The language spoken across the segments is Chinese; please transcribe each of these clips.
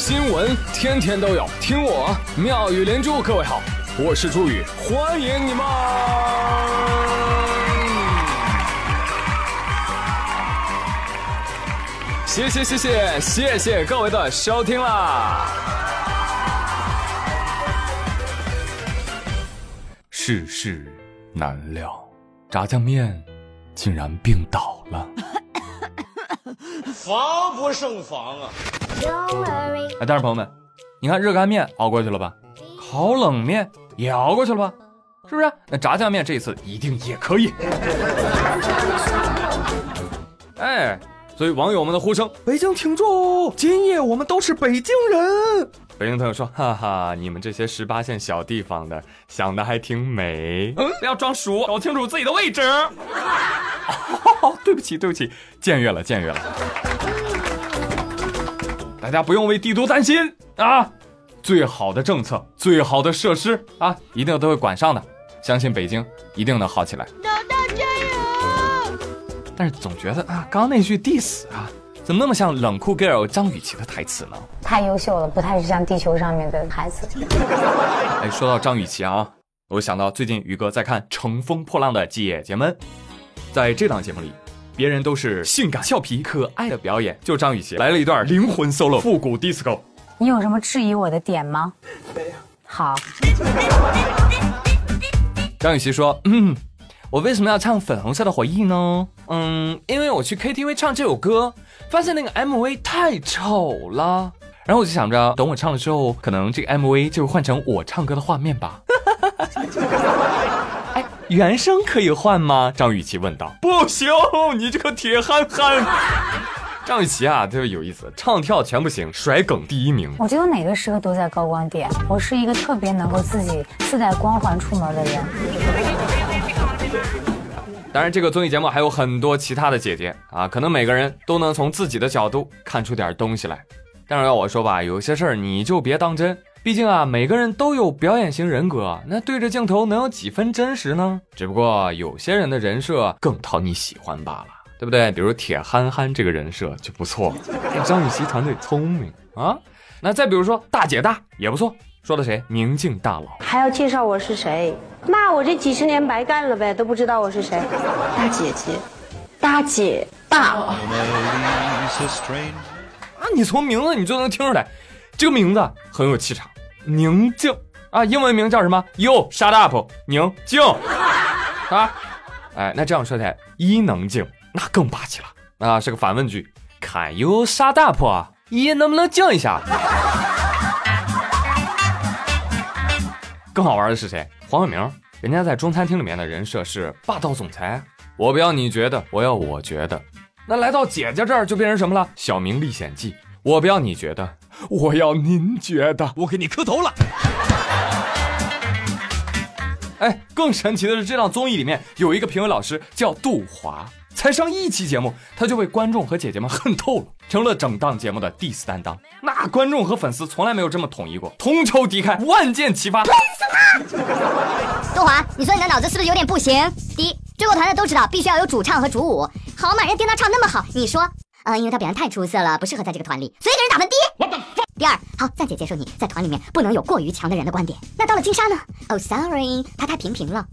新闻天天都有，听我妙语连珠。各位好，我是朱宇，欢迎你们！谢谢谢谢谢谢各位的收听啦！世事难料，炸酱面竟然病倒了。防不胜防啊！哎，但是朋友们，你看热干面熬过去了吧？烤冷面也熬过去了吧？是不是？那炸酱面这一次一定也可以。哎，所以网友们的呼声：北京挺住！今夜我们都是北京人。北京朋友说：哈哈，你们这些十八线小地方的想的还挺美。嗯，不要装熟，搞清楚自己的位置。哦，对不起，对不起，僭越了，僭越了。大家不用为帝都担心啊！最好的政策，最好的设施啊，一定都会管上的。相信北京一定能好起来。老大加油！但是总觉得啊，刚刚那句 diss 啊，怎么那么像冷酷 girl 张雨绮的台词呢？太优秀了，不太是像地球上面的台词。哎，说到张雨绮啊，我想到最近宇哥在看《乘风破浪的姐姐们》，在这档节目里。别人都是性感、俏皮、可爱的表演，就张雨绮来了一段灵魂 solo，复古 disco。你有什么质疑我的点吗？没有。好。张雨绮说：“嗯，我为什么要唱《粉红色的回忆》呢？嗯，因为我去 KTV 唱这首歌，发现那个 MV 太丑了。然后我就想着，等我唱了之后，可能这个 MV 就会换成我唱歌的画面吧。”原声可以换吗？张雨绮问道。不行，你这个铁憨憨。张雨绮啊，特别有意思，唱跳全不行，甩梗第一名。我觉得哪个时刻都在高光点。我是一个特别能够自己自带光环出门的人。当然，这个综艺节目还有很多其他的姐姐啊，可能每个人都能从自己的角度看出点东西来。但是要我说吧，有些事儿你就别当真。毕竟啊，每个人都有表演型人格，那对着镜头能有几分真实呢？只不过有些人的人设更讨你喜欢罢了，对不对？比如铁憨憨这个人设就不错。张雨绮团队聪明啊，那再比如说大姐大也不错。说的谁？宁静大佬还要介绍我是谁？那我这几十年白干了呗，都不知道我是谁。大姐姐，大姐大。啊，你从名字你就能听出来。这个名字很有气场，宁静啊，英文名叫什么？You shut up，宁静啊，哎，那这样说起来，伊能静那更霸气了啊，是个反问句，Can you shut up？伊能不能静一下？更好玩的是谁？黄晓明，人家在中餐厅里面的人设是霸道总裁，我不要你觉得，我要我觉得，那来到姐姐这儿就变成什么了？小明历险记，我不要你觉得。我要您觉得，我给你磕头了。哎，更神奇的是，这档综艺里面有一个评委老师叫杜华，才上一期节目，他就被观众和姐姐们恨透了，成了整档节目的第四担当。那观众和粉丝从来没有这么统一过，同仇敌忾，万箭齐发。杜华，你说你的脑子是不是有点不行？第一，追过团的都知道，必须要有主唱和主舞。好嘛，人丁当唱那么好，你说？呃，因为他表现太出色了，不适合在这个团里，所以给人打分低。第二，好，暂且接受你在团里面不能有过于强的人的观点。那到了金莎呢？Oh sorry，他太平平了。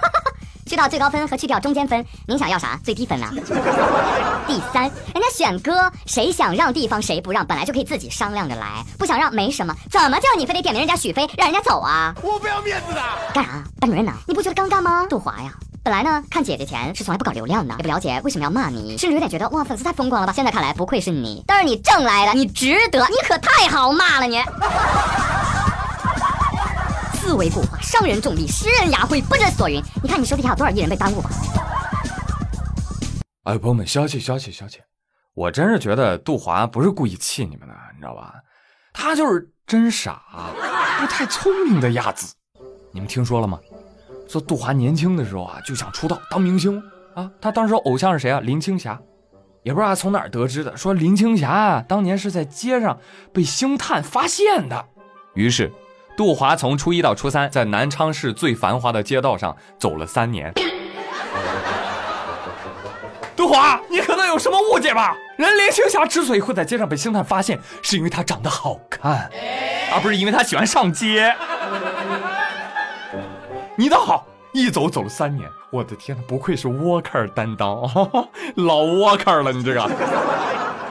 去到最高分和去掉中间分，您想要啥？最低分啊。第三，人家选歌，谁想让地方谁不让，本来就可以自己商量着来，不想让没什么，怎么叫你非得点名人家许飞，让人家走啊？我不要面子的。干啥？班主任呢？你不觉得尴尬吗？杜华呀。本来呢，看姐姐钱是从来不搞流量的，也不了解为什么要骂你，甚至有点觉得哇，粉丝太疯狂了吧。现在看来，不愧是你，但是你挣来的，你值得，你可太好骂了你。思维固化，伤人重利，诗人雅慧，不知所云。你看你手底下有多少艺人被耽误吧？哎，朋友们，消气消气消气！我真是觉得杜华不是故意气你们的，你知道吧？他就是真傻，不太聪明的亚子。你们听说了吗？说杜华年轻的时候啊，就想出道当明星啊。他当时偶像是谁啊？林青霞，也不知道从哪儿得知的。说林青霞啊，当年是在街上被星探发现的。于是，杜华从初一到初三，在南昌市最繁华的街道上走了三年。杜华，你可能有什么误解吧？人林青霞之所以会在街上被星探发现，是因为她长得好看，而不是因为她喜欢上街。你倒好，一走走了三年，我的天呐，不愧是沃克尔担当，老沃克尔了，你这个。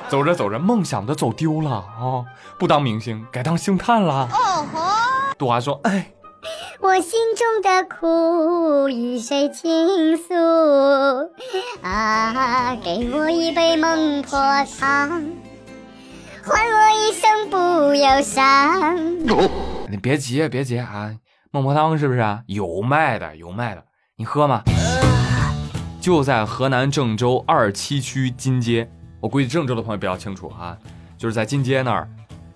走着走着，梦想的走丢了啊！不当明星，改当星探了。哦吼！杜华说：“哎，我心中的苦与谁倾诉？啊，给我一杯孟婆汤，换我一生不忧伤。你别急，别急啊！孟婆汤是不是啊？有卖的，有卖的，你喝吗？就在河南郑州二七区金街。”我估计郑州的朋友比较清楚啊，就是在金街那儿，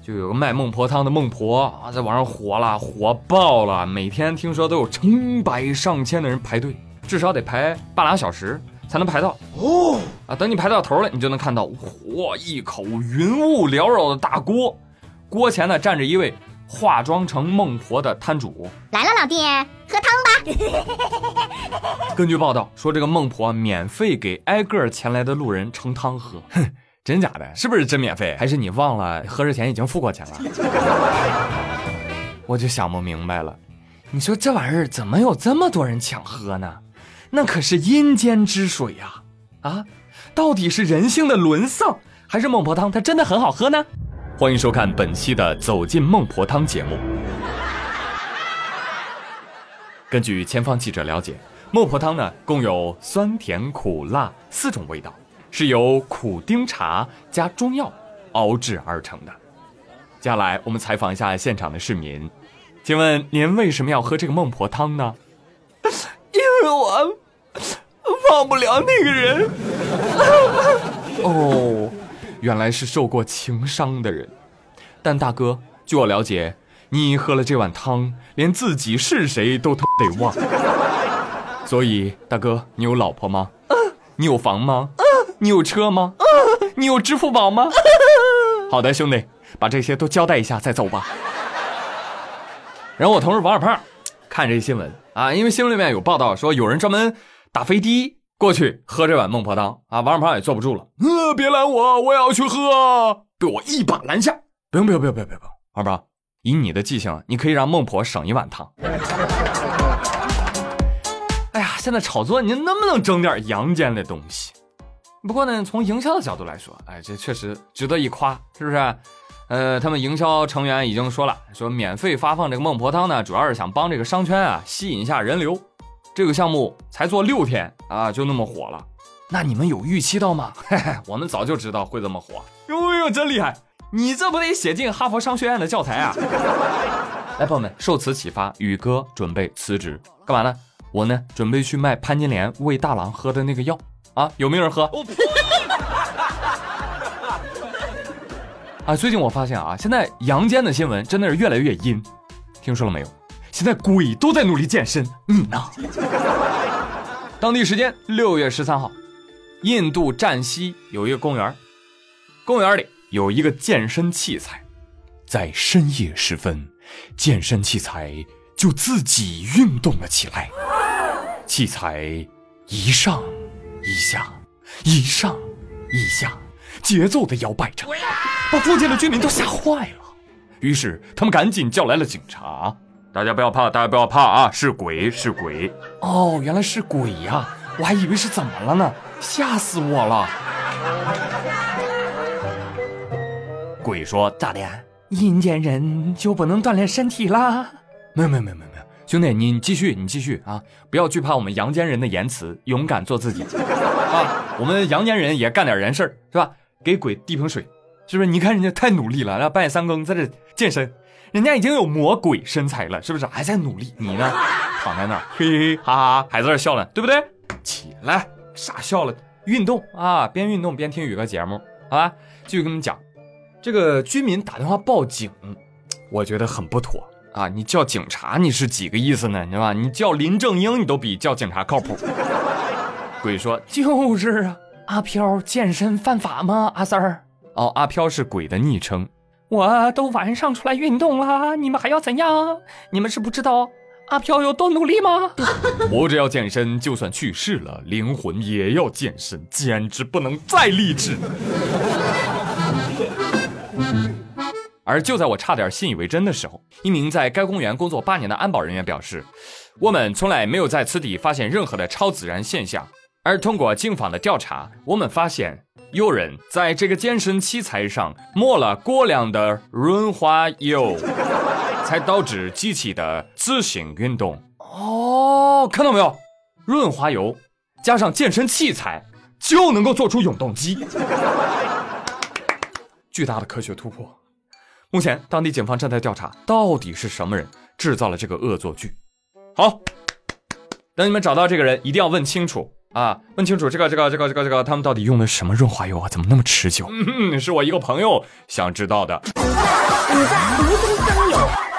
就有个卖孟婆汤的孟婆啊，在网上火了，火爆了。每天听说都有成百上千的人排队，至少得排半拉小时才能排到。哦，啊，等你排到头了，你就能看到，嚯，一口云雾缭绕的大锅，锅前呢站着一位化妆成孟婆的摊主。来了，老弟，喝汤吧。根据报道说，这个孟婆免费给挨个前来的路人盛汤喝。哼，真假的？是不是真免费？还是你忘了喝之前已经付过钱了？我就想不明白了。你说这玩意儿怎么有这么多人抢喝呢？那可是阴间之水呀！啊，到底是人性的沦丧，还是孟婆汤它真的很好喝呢？欢迎收看本期的《走进孟婆汤》节目。根据前方记者了解。孟婆汤呢，共有酸甜苦辣四种味道，是由苦丁茶加中药熬制而成的。接下来，我们采访一下现场的市民，请问您为什么要喝这个孟婆汤呢？因为我忘不了那个人。哦，原来是受过情伤的人。但大哥，据我了解，你喝了这碗汤，连自己是谁都得忘。所以，大哥，你有老婆吗？你有房吗？你有车吗？你有支付宝吗？好的，兄弟，把这些都交代一下再走吧。然后我同事王小胖看这新闻啊，因为新闻里面有报道说有人专门打飞的过去喝这碗孟婆汤啊，王小胖也坐不住了，呃，别拦我，我也要去喝，被我一把拦下。不用不用不用不用不用，二宝，以你的记性，你可以让孟婆省一碗汤。哎呀现在炒作，您能不能整点阳间的东西？不过呢，从营销的角度来说，哎，这确实值得一夸，是不是？呃，他们营销成员已经说了，说免费发放这个孟婆汤呢，主要是想帮这个商圈啊吸引一下人流。这个项目才做六天啊，就那么火了。那你们有预期到吗？嘿嘿，我们早就知道会这么火。哟哟，真厉害！你这不得写进哈佛商学院的教材啊？来，朋友们，受此启发，宇哥准备辞职，干嘛呢？我呢，准备去卖潘金莲喂大郎喝的那个药啊，有没有人喝？啊，最近我发现啊，现在阳间的新闻真的是越来越阴，听说了没有？现在鬼都在努力健身，你呢？当地时间六月十三号，印度站西有一个公园，公园里有一个健身器材，在深夜时分，健身器材就自己运动了起来。器材一上一下，一上一下，节奏的摇摆着，把附近的居民都吓坏了。于是他们赶紧叫来了警察。大家不要怕，大家不要怕啊！是鬼，是鬼。哦，原来是鬼呀！我还以为是怎么了呢，吓死我了。鬼说：“咋的？阴间人就不能锻炼身体啦？”没有，没有，没有，没有。兄弟，你继续，你继续啊！不要惧怕我们阳间人的言辞，勇敢做自己啊！我们阳间人也干点人事儿，是吧？给鬼递瓶水，是不是？你看人家太努力了，那半夜三更在这健身，人家已经有魔鬼身材了，是不是？还在努力，你呢？躺在那儿，嘿嘿哈哈，还在这笑呢，对不对？起来，傻笑了，运动啊！边运动边听宇哥节目，好吧？继续跟你们讲，这个居民打电话报警，我觉得很不妥。啊，你叫警察你是几个意思呢？你知道吧？你叫林正英你都比叫警察靠谱。鬼说就是啊，阿飘健身犯法吗？阿三儿哦，阿飘是鬼的昵称。我都晚上出来运动了，你们还要怎样？你们是不知道阿飘有多努力吗？活着要健身，就算去世了，灵魂也要健身，简直不能再励志。而就在我差点信以为真的时候，一名在该公园工作八年的安保人员表示：“我们从来没有在此地发现任何的超自然现象。而通过警方的调查，我们发现有人在这个健身器材上抹了过量的润滑油，才导致机器的自行运动。哦，看到没有？润滑油加上健身器材就能够做出永动机，巨大的科学突破。”目前，当地警方正在调查，到底是什么人制造了这个恶作剧。好，等你们找到这个人，一定要问清楚啊！问清楚这个、这个、这个、这个、这个，他们到底用的什么润滑油啊？怎么那么持久？嗯，是我一个朋友想知道的。你在无中生有。